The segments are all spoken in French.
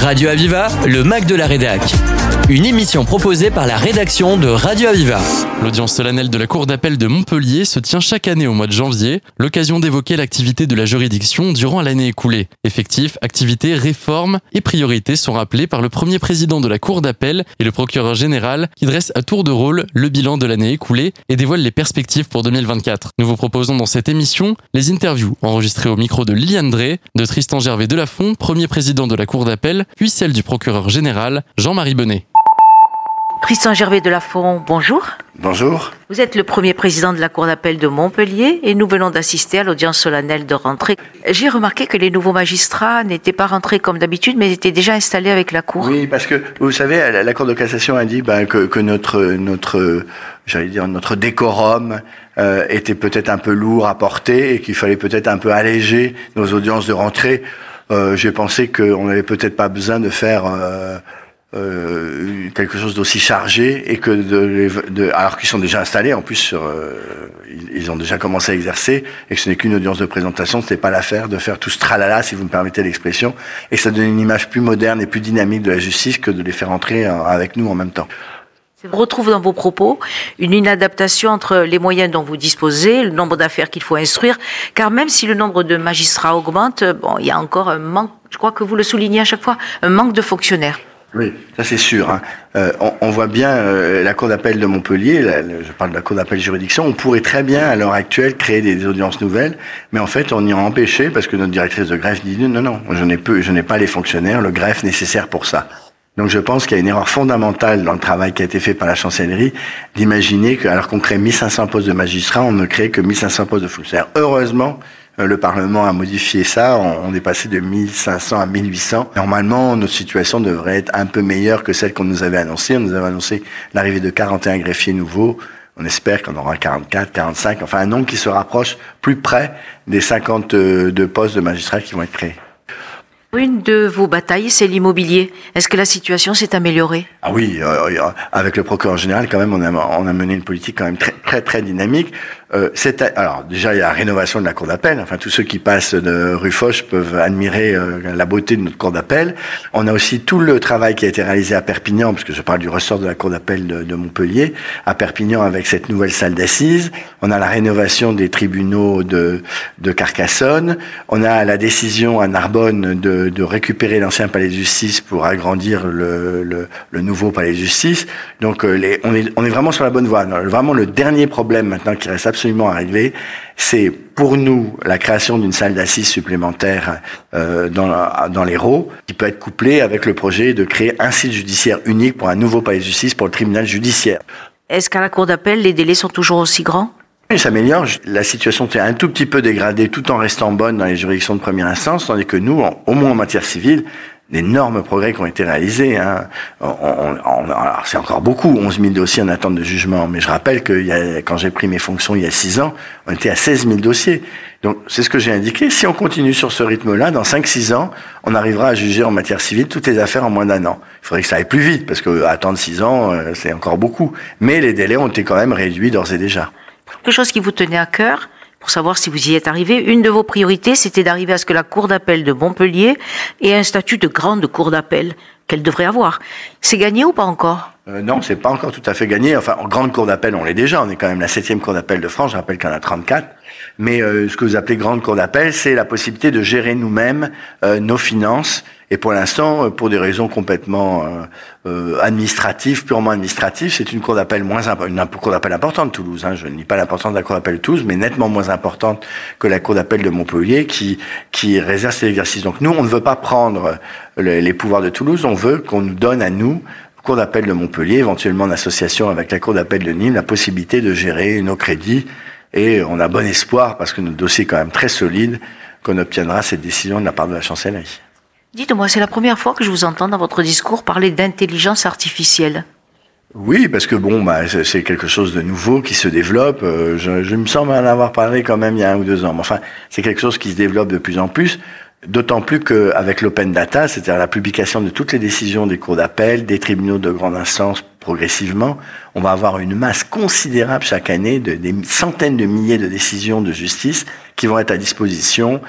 Radio Aviva, le Mac de la Rédac. Une émission proposée par la rédaction de Radio Aviva. L'audience solennelle de la Cour d'appel de Montpellier se tient chaque année au mois de janvier, l'occasion d'évoquer l'activité de la juridiction durant l'année écoulée. Effectifs, activités, réformes et priorités sont rappelés par le premier président de la Cour d'appel et le procureur général qui dresse à tour de rôle le bilan de l'année écoulée et dévoile les perspectives pour 2024. Nous vous proposons dans cette émission les interviews enregistrées au micro de Liliane Drey, de Tristan Gervais Delafont, premier président de la Cour d'appel, puis celle du procureur général Jean-Marie Bonnet. Tristan Gervais de Lafont, bonjour. Bonjour. Vous êtes le premier président de la Cour d'appel de Montpellier et nous venons d'assister à l'audience solennelle de rentrée. J'ai remarqué que les nouveaux magistrats n'étaient pas rentrés comme d'habitude, mais étaient déjà installés avec la Cour. Oui, parce que vous savez, la, la Cour de cassation a dit ben, que, que, notre notre j'allais dire notre décorum euh, était peut-être un peu lourd à porter et qu'il fallait peut-être un peu alléger nos audiences de rentrée. Euh, J'ai pensé qu'on n'avait peut-être pas besoin de faire euh, euh, quelque chose d'aussi chargé et que alors qu'ils sont déjà installés en plus euh, ils, ont déjà commencé à exercer et que ce n'est qu'une audience de présentation c'était pas l'affaire de faire tout ce tralala si vous me permettez l'expression et que ça donne une image plus moderne et plus dynamique de la justice que de les faire entrer euh, avec nous en même temps. On retrouve dans vos propos une inadaptation entre les moyens dont vous disposez, le nombre d'affaires qu'il faut instruire, car même si le nombre de magistrats augmente, bon, il y a encore un manque, je crois que vous le soulignez à chaque fois, un manque de fonctionnaires. Oui, ça c'est sûr. Hein. Euh, on, on, voit bien euh, la Cour d'appel de Montpellier, je parle de la Cour d'appel juridiction, on pourrait très bien à l'heure actuelle créer des, audiences nouvelles, mais en fait on y a empêché parce que notre directrice de greffe dit non, non, je n'ai peu, je n'ai pas les fonctionnaires, le greffe nécessaire pour ça. Donc je pense qu'il y a une erreur fondamentale dans le travail qui a été fait par la chancellerie d'imaginer que alors qu'on crée 1500 postes de magistrats, on ne crée que 1500 postes de fonctionnaires. Heureusement, le Parlement a modifié ça. On est passé de 1500 à 1800. Normalement, notre situation devrait être un peu meilleure que celle qu'on nous avait annoncée. On nous avait annoncé l'arrivée de 41 greffiers nouveaux. On espère qu'on aura 44, 45, enfin un nombre qui se rapproche plus près des 52 postes de magistrats qui vont être créés. Une de vos batailles, c'est l'immobilier. Est-ce que la situation s'est améliorée? Ah oui, euh, avec le procureur général, quand même, on a, on a mené une politique quand même très très, très dynamique. Euh, alors déjà, il y a la rénovation de la cour d'appel. Enfin, tous ceux qui passent de rue Foch peuvent admirer euh, la beauté de notre cour d'appel. On a aussi tout le travail qui a été réalisé à Perpignan, parce que je parle du ressort de la cour d'appel de, de, Montpellier, à Perpignan avec cette nouvelle salle d'assises. On a la rénovation des tribunaux de, de Carcassonne. On a la décision à Narbonne de, de récupérer l'ancien palais de justice pour agrandir le, le, le nouveau palais de justice. Donc, euh, les, on, est, on est vraiment sur la bonne voie. Vraiment, le dernier problème maintenant qui reste absolument à régler, c'est pour nous la création d'une salle d'assises supplémentaire euh, dans, dans l'Hérault, qui peut être couplée avec le projet de créer un site judiciaire unique pour un nouveau palais de justice pour le tribunal judiciaire. Est-ce qu'à la Cour d'appel, les délais sont toujours aussi grands? Il s'améliore. La situation s'est un tout petit peu dégradée tout en restant bonne dans les juridictions de première instance, tandis que nous, en, au moins en matière civile, d'énormes progrès qui ont été réalisés. Hein. On, on, on, c'est encore beaucoup, 11 000 dossiers en attente de jugement. Mais je rappelle que y a, quand j'ai pris mes fonctions il y a 6 ans, on était à 16 000 dossiers. Donc c'est ce que j'ai indiqué. Si on continue sur ce rythme-là, dans 5-6 ans, on arrivera à juger en matière civile toutes les affaires en moins d'un an. Il faudrait que ça aille plus vite, parce que attendre 6 ans, euh, c'est encore beaucoup. Mais les délais ont été quand même réduits d'ores et déjà quelque chose qui vous tenait à cœur pour savoir si vous y êtes arrivé. Une de vos priorités, c'était d'arriver à ce que la Cour d'appel de Montpellier ait un statut de grande Cour d'appel qu'elle devrait avoir. C'est gagné ou pas encore? Euh, Non, c'est pas encore tout à fait gagné. Enfin, en grande Cour d'appel, on l'est déjà. On est quand même la septième Cour d'appel de France. Je rappelle qu'il y en a 34. Mais euh, ce que vous appelez grande Cour d'appel, c'est la possibilité de gérer nous-mêmes euh, nos finances et pour l'instant, euh, pour des raisons complètement euh, euh, administratives, purement administratives, c'est une cour d'appel moins une cour d'appel importante Toulouse. Hein, je ne nie pas l'importance de la cour d'appel de Toulouse, mais nettement moins importante que la cour d'appel de Montpellier, qui qui réserve cet exercice. Donc nous, on ne veut pas prendre les pouvoirs de Toulouse, on veut qu'on nous donne à nous cour d'appel de Montpellier, éventuellement en association avec la cour d'appel de Nîmes, la possibilité de gérer nos crédits. Et on a bon espoir, parce que notre dossier est quand même très solide, qu'on obtiendra cette décision de la part de la chancellerie. Dites-moi, c'est la première fois que je vous entends dans votre discours parler d'intelligence artificielle. Oui, parce que bon, bah, c'est quelque chose de nouveau qui se développe. Euh, je, me semble en avoir parlé quand même il y a un ou deux ans. Mais enfin, c'est quelque chose qui se développe de plus en plus. D'autant plus qu'avec l'open data, c'est-à-dire la publication de toutes les décisions des cours d'appel, des tribunaux de grande instance progressivement, on va avoir une masse considérable chaque année de des centaines de milliers de décisions de justice qui vont être à disposition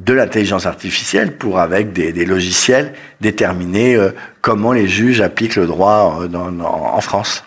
de l'intelligence artificielle pour, avec des, des logiciels, déterminer euh, comment les juges appliquent le droit euh, dans, en France.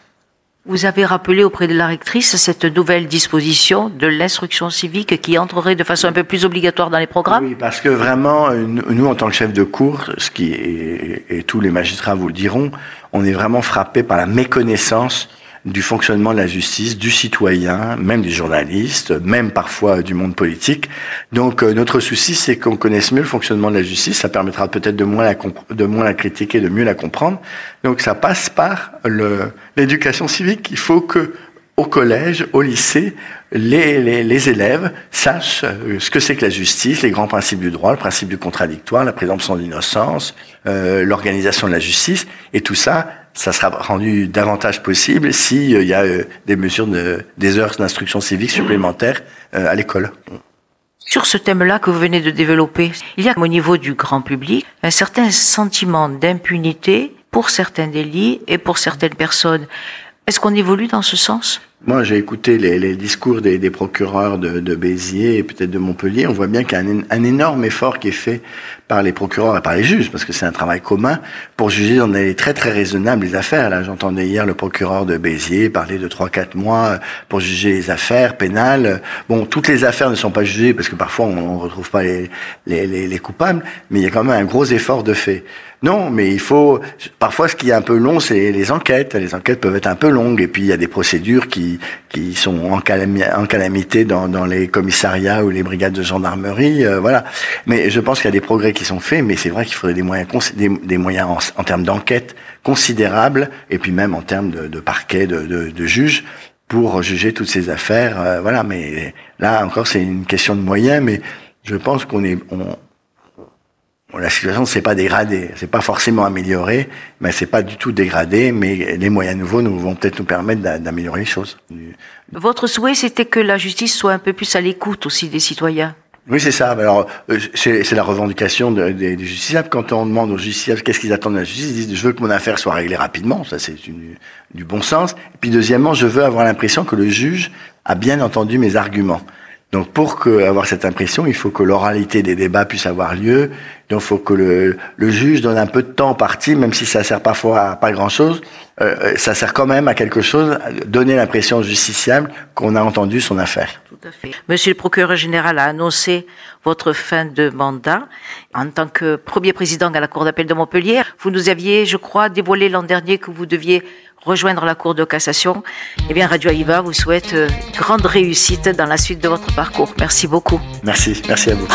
Vous avez rappelé auprès de la rectrice cette nouvelle disposition de l'instruction civique qui entrerait de façon un peu plus obligatoire dans les programmes? Oui, parce que vraiment, nous, en tant que chef de cour, ce qui est, et tous les magistrats vous le diront, on est vraiment frappé par la méconnaissance du fonctionnement de la justice, du citoyen, même des journalistes, même parfois du monde politique. Donc euh, notre souci, c'est qu'on connaisse mieux le fonctionnement de la justice. Ça permettra peut-être de moins la de moins la critiquer, de mieux la comprendre. Donc ça passe par l'éducation civique. Il faut que au collège, au lycée, les, les, les élèves sachent euh, ce que c'est que la justice, les grands principes du droit, le principe du contradictoire, la présomption d'innocence, euh, l'organisation de la justice, et tout ça, ça sera rendu davantage possible s'il euh, y a euh, des mesures de, des heures d'instruction civique supplémentaires euh, à l'école. Sur ce thème-là que vous venez de développer, il y a au niveau du grand public un certain sentiment d'impunité pour certains délits et pour certaines personnes. Est-ce qu'on évolue dans ce sens? Moi, j'ai écouté les, les, discours des, des procureurs de, de, Béziers et peut-être de Montpellier. On voit bien qu'il y a un, un, énorme effort qui est fait par les procureurs et par les juges, parce que c'est un travail commun, pour juger dans des très très raisonnables les affaires. Là, j'entendais hier le procureur de Béziers parler de trois quatre mois pour juger les affaires pénales. Bon, toutes les affaires ne sont pas jugées parce que parfois on ne retrouve pas les, les, les, coupables, mais il y a quand même un gros effort de fait. Non, mais il faut. Parfois, ce qui est un peu long, c'est les enquêtes. Les enquêtes peuvent être un peu longues, et puis il y a des procédures qui qui, sont en, calamité dans, les commissariats ou les brigades de gendarmerie, euh, voilà. Mais je pense qu'il y a des progrès qui sont faits, mais c'est vrai qu'il faudrait des moyens, des, moyens en, termes d'enquête considérables, et puis même en termes de, parquet, de, de, juges, pour juger toutes ces affaires, euh, voilà. Mais là encore, c'est une question de moyens, mais je pense qu'on est, la situation ne s'est pas dégradée, c'est pas forcément amélioré, mais c'est pas du tout dégradé. Mais les moyens nouveaux nous vont peut-être nous permettre d'améliorer les choses. Votre souhait, c'était que la justice soit un peu plus à l'écoute aussi des citoyens. Oui, c'est ça. Alors, euh, c'est la revendication des justiciables. Quand on demande aux justiciables qu'est-ce qu'ils attendent de la justice, ils disent je veux que mon affaire soit réglée rapidement. Ça, c'est du bon sens. Et puis, deuxièmement, je veux avoir l'impression que le juge a bien entendu mes arguments. Donc pour que, avoir cette impression, il faut que l'oralité des débats puisse avoir lieu. Donc il faut que le, le, juge donne un peu de temps parti, même si ça sert parfois à pas grand-chose. Euh, euh, ça sert quand même à quelque chose, à donner l'impression justiciable qu'on a entendu son affaire. Tout à fait. Monsieur le procureur général a annoncé votre fin de mandat en tant que premier président à la Cour d'appel de Montpellier. Vous nous aviez, je crois, dévoilé l'an dernier que vous deviez rejoindre la Cour de cassation, eh bien Radio Aviva vous souhaite euh, grande réussite dans la suite de votre parcours. Merci beaucoup. Merci, merci à vous.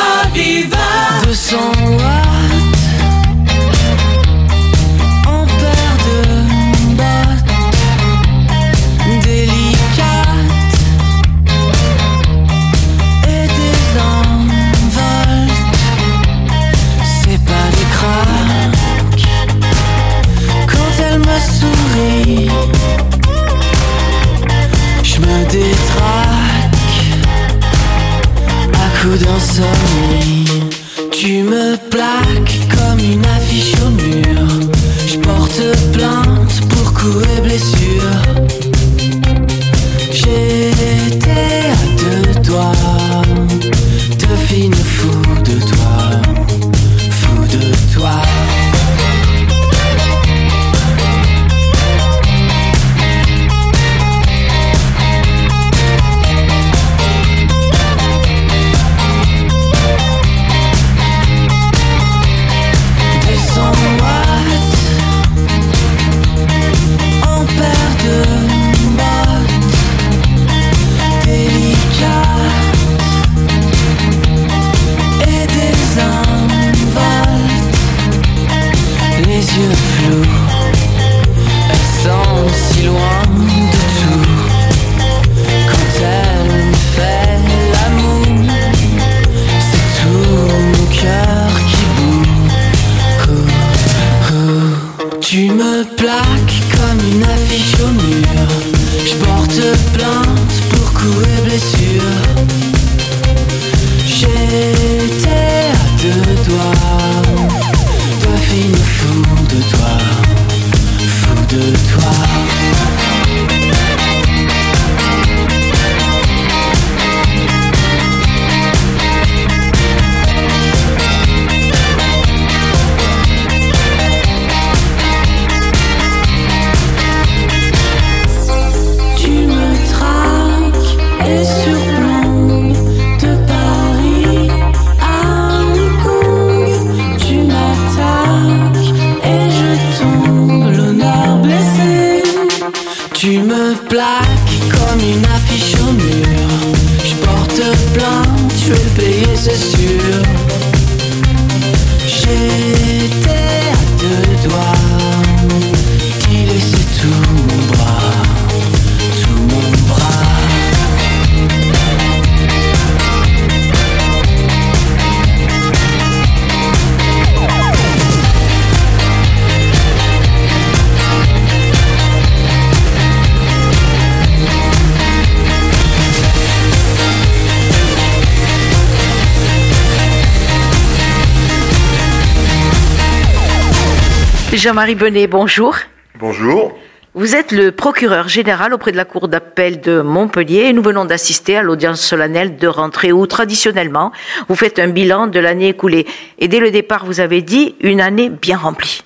Jean-Marie Benet, bonjour. Bonjour. Vous êtes le procureur général auprès de la Cour d'appel de Montpellier et nous venons d'assister à l'audience solennelle de rentrée où, traditionnellement, vous faites un bilan de l'année écoulée. Et dès le départ, vous avez dit une année bien remplie.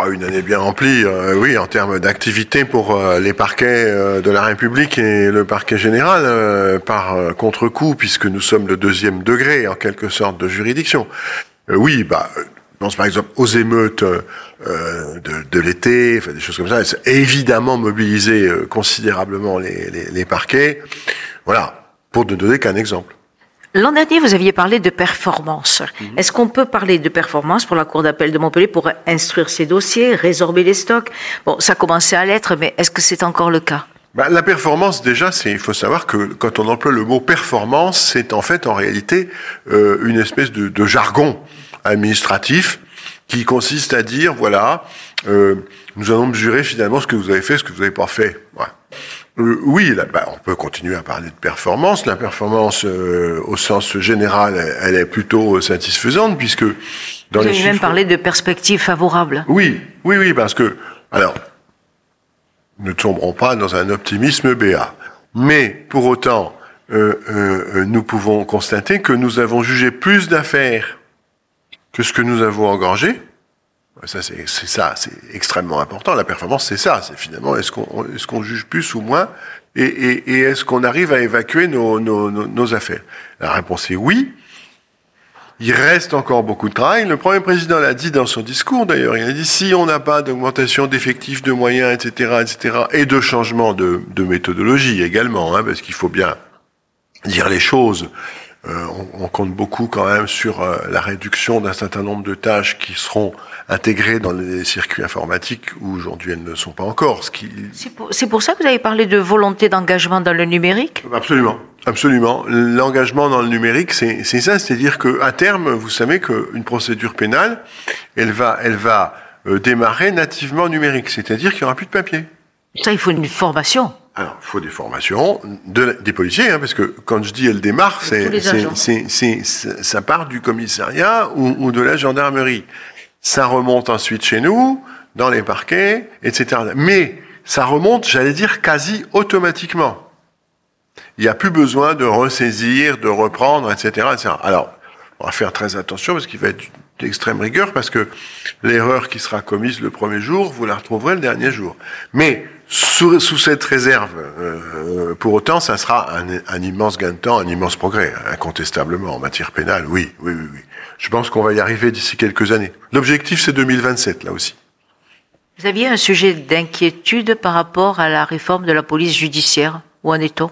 Ah, une année bien remplie, euh, oui, en termes d'activité pour euh, les parquets euh, de la République et le parquet général, par contre-coup, puisque nous sommes le deuxième degré, en quelque sorte, de juridiction. Oui, bah, pense par exemple aux émeutes euh, de, de l'été, enfin, des choses comme ça, c'est évidemment mobilisé euh, considérablement les, les, les parquets. Voilà, pour ne donner qu'un exemple. L'an dernier, vous aviez parlé de performance. Est-ce qu'on peut parler de performance pour la Cour d'appel de Montpellier pour instruire ces dossiers, résorber les stocks? Bon, ça commençait à l'être, mais est-ce que c'est encore le cas? Bah, la performance, déjà, c'est, il faut savoir que quand on emploie le mot performance, c'est en fait, en réalité, euh, une espèce de, de jargon administratif qui consiste à dire, voilà, euh, nous allons mesurer finalement ce que vous avez fait, ce que vous n'avez pas fait. Euh, oui, là, bah, on peut continuer à parler de performance. La performance, euh, au sens général, elle, elle est plutôt satisfaisante puisque dans Vous les avez même parlé de perspectives favorables. oui, oui, oui, parce que, alors, ne tomberons pas dans un optimisme béat. Mais, pour autant, euh, euh, euh, nous pouvons constater que nous avons jugé plus d'affaires que ce que nous avons engorgé. Ça, c'est ça, c'est extrêmement important. La performance, c'est ça. C'est finalement, est-ce qu'on est qu'on juge plus ou moins et, et, et est-ce qu'on arrive à évacuer nos, nos, nos, nos affaires? La réponse est oui. Il reste encore beaucoup de travail. Le Premier président l'a dit dans son discours, d'ailleurs. Il a dit si on n'a pas d'augmentation d'effectifs, de moyens, etc., etc., et de changement de, de méthodologie également, hein, parce qu'il faut bien dire les choses. Euh, on, on compte beaucoup quand même sur euh, la réduction d'un certain nombre de tâches qui seront intégrées dans les circuits informatiques où aujourd'hui elles ne sont pas encore. Ce C'est pour, ça que vous avez parlé de volonté d'engagement dans le numérique? Absolument, absolument. L'engagement dans le numérique, c'est ça, c'est-à-dire que à terme, vous savez qu'une procédure pénale, elle va, elle va euh, démarrer nativement numérique, c'est-à-dire qu'il n'y aura plus de papier. Ça, il faut une formation. Alors, il faut des formations de, des policiers, hein, parce que quand je dis elle démarre, c'est- ça part du commissariat ou, ou de la gendarmerie. Ça remonte ensuite chez nous, dans les parquets, etc. Mais ça remonte, j'allais dire, quasi automatiquement. Il n'y a plus besoin de ressaisir, de reprendre, etc., etc. Alors, on va faire très attention parce qu'il va être d'extrême rigueur parce que l'erreur qui sera commise le premier jour, vous la retrouverez le dernier jour. Mais sous, sous cette réserve, euh, pour autant, ça sera un, un immense gain de temps, un immense progrès, incontestablement en matière pénale. Oui, oui, oui, oui. Je pense qu'on va y arriver d'ici quelques années. L'objectif, c'est 2027, là aussi. Vous aviez un sujet d'inquiétude par rapport à la réforme de la police judiciaire. Où en est-on?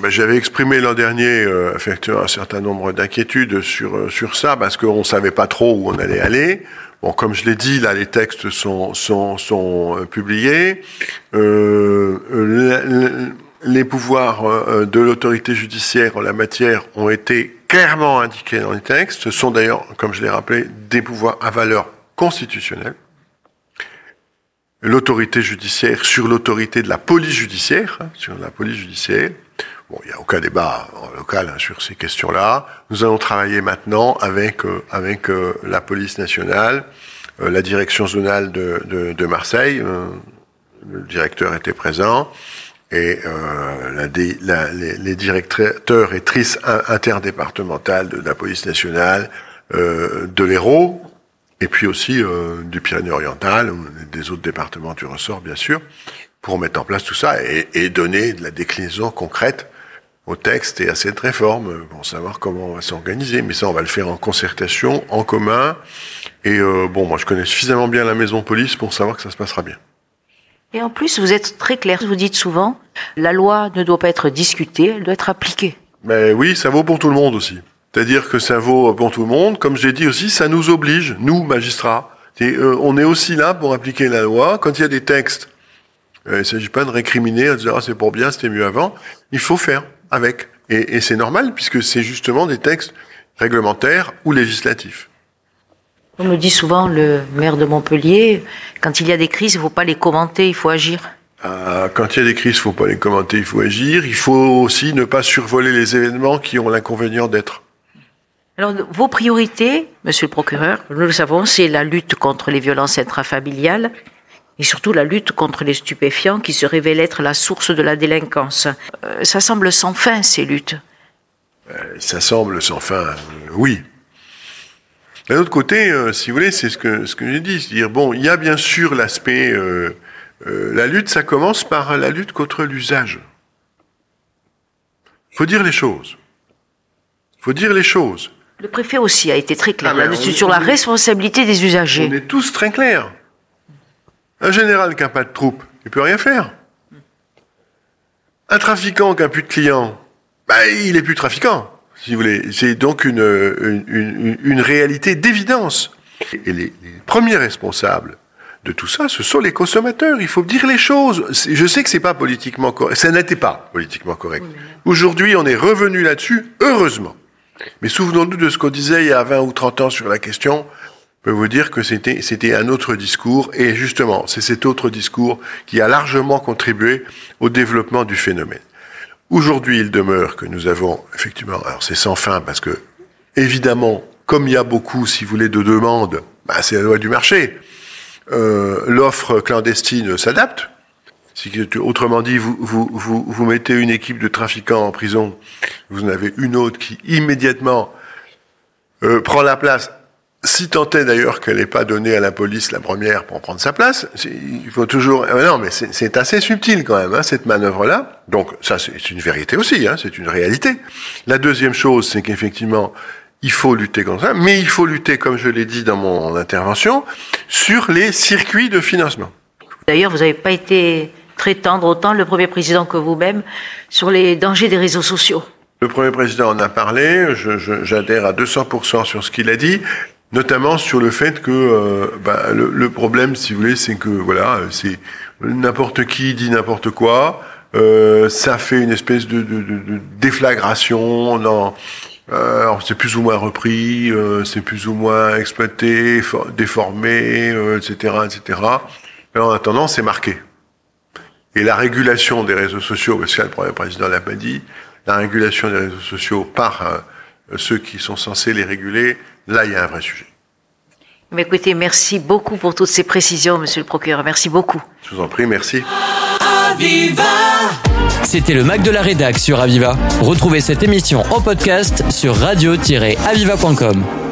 Ben, J'avais exprimé l'an dernier euh, un certain nombre d'inquiétudes sur euh, sur ça parce qu'on savait pas trop où on allait aller. Bon, comme je l'ai dit, là, les textes sont sont sont euh, publiés. Euh, le- les pouvoirs euh, de l'autorité judiciaire en la matière ont été clairement indiqués dans les textes. Ce sont d'ailleurs, comme je l'ai rappelé, des pouvoirs à valeur constitutionnelle l'autorité judiciaire sur l'autorité de la police judiciaire, hein, sur la police judiciaire. Bon, il n'y a aucun débat local hein, sur ces questions-là. Nous allons travailler maintenant avec euh, avec euh, la police nationale, euh, la direction zonale de, de, de Marseille. euh, le directeur était présent et euh, la la- les, les directeurs et trices in- interdépartementales de la police nationale, euh, de l'Hérault, et puis aussi du Pyrénées-Orientales, des autres départements du ressort, bien sûr, pour mettre en place tout ça et, et donner de la déclinaison concrète au texte et à cette réforme pour savoir comment on va s'organiser. Mais ça, on va le faire en concertation, en commun. Et euh, bon, moi, je connais suffisamment bien la maison police pour savoir que ça se passera bien. Et en plus, vous êtes très clair. Vous dites souvent, la loi ne doit pas être discutée, elle doit être appliquée. Mais oui, ça vaut pour tout le monde aussi. C'est-à-dire que ça vaut pour tout le monde. Comme j'ai dit aussi, ça nous oblige, nous, magistrats. Euh, on est aussi là pour appliquer la loi. Quand il y a des textes, euh, il ne s'agit pas de récriminer, de dire ah, c'est pour bien, c'était mieux avant. Il faut faire avec. Et, et c'est normal, puisque c'est justement des textes réglementaires ou législatifs. On me dit souvent le maire de Montpellier, quand il y a des crises, il ne faut pas les commenter, il faut agir. Euh, quand il y a des crises, il ne faut pas les commenter, il faut agir. Il faut aussi ne pas survoler les événements qui ont l'inconvénient d'être. Alors, vos priorités, monsieur le procureur, nous le savons, c'est la lutte contre les violences intrafamiliales et surtout la lutte contre les stupéfiants qui se révèlent être la source de la délinquance. Euh, ça semble sans fin, ces luttes. Euh, ça semble sans fin, oui. D'un autre côté, si vous voulez, c'est ce que, ce que j'ai dit. C'est-à-dire, bon, il y a bien sûr l'aspect euh, la lutte, ça commence par la lutte contre l'usage. Il faut dire les choses. Il faut dire les choses. Le préfet aussi a été très clair ah, là-dessus, sur la responsabilité des usagers. On est tous très clairs. Un général qui n'a pas de troupe, il peut rien faire. Un trafiquant qui n'a plus de clients, bah, il n'est plus trafiquant, si vous voulez. C'est donc une, une, une, réalité d'évidence. Et les premiers responsables de tout ça, ce sont les consommateurs. Il faut dire les choses. Je sais que c'est pas politiquement correct. Ça n'était pas politiquement correct. Aujourd'hui, on est revenu là-dessus, heureusement. Mais souvenons-nous de ce qu'on disait il y a 20 ou 30 ans sur la question. Peux vous dire que c'était, un autre discours. Et justement, c'est cet autre discours qui a largement contribué au développement du phénomène. Aujourd'hui, il demeure que nous avons, effectivement, alors c'est sans fin parce que, évidemment, comme il y a beaucoup, si vous voulez, de demandes, bah, c'est la loi du marché. Euh, l'offre clandestine s'adapte. Autrement dit, vous, mettez une équipe de trafiquants en prison, vous en avez une autre qui immédiatement euh, prend la place, si tant est d'ailleurs qu'elle n'est pas donnée à la police la première pour prendre sa place. Il faut toujours... Euh, non, mais c'est assez subtil quand même, hein, cette manœuvre-là. Donc ça, c'est une vérité aussi, hein, c'est une réalité. La deuxième chose, c'est qu'effectivement, il faut lutter contre ça, mais il faut lutter, comme je l'ai dit dans mon intervention, sur les circuits de financement. D'ailleurs, vous n'avez pas été très tendre, autant le Premier Président que vous-même, sur les dangers des réseaux sociaux. Le Premier Président en a parlé, j'adhère à 200% sur ce qu'il a dit, notamment sur le fait que euh, bah, le, problème, si vous voulez, c'est que voilà, c'est n'importe qui dit n'importe quoi, euh, ça fait une espèce de, de, de déflagration dans euh, alors c'est plus ou moins repris, euh, c'est plus ou moins exploité, déformé, euh, etc., etc. Mais en attendant, c'est marqué. Et la régulation des réseaux sociaux, parce que le Premier Président l'a pas dit, la régulation des réseaux sociaux par ceux qui sont censés les réguler, là, il y a un vrai sujet. Mais écoutez, merci beaucoup pour toutes ces précisions, Monsieur le Procureur. Merci beaucoup. Je vous en prie, merci. C'était le Mac de la Rédac sur Aviva. Retrouvez cette émission en podcast sur radio-aviva.com.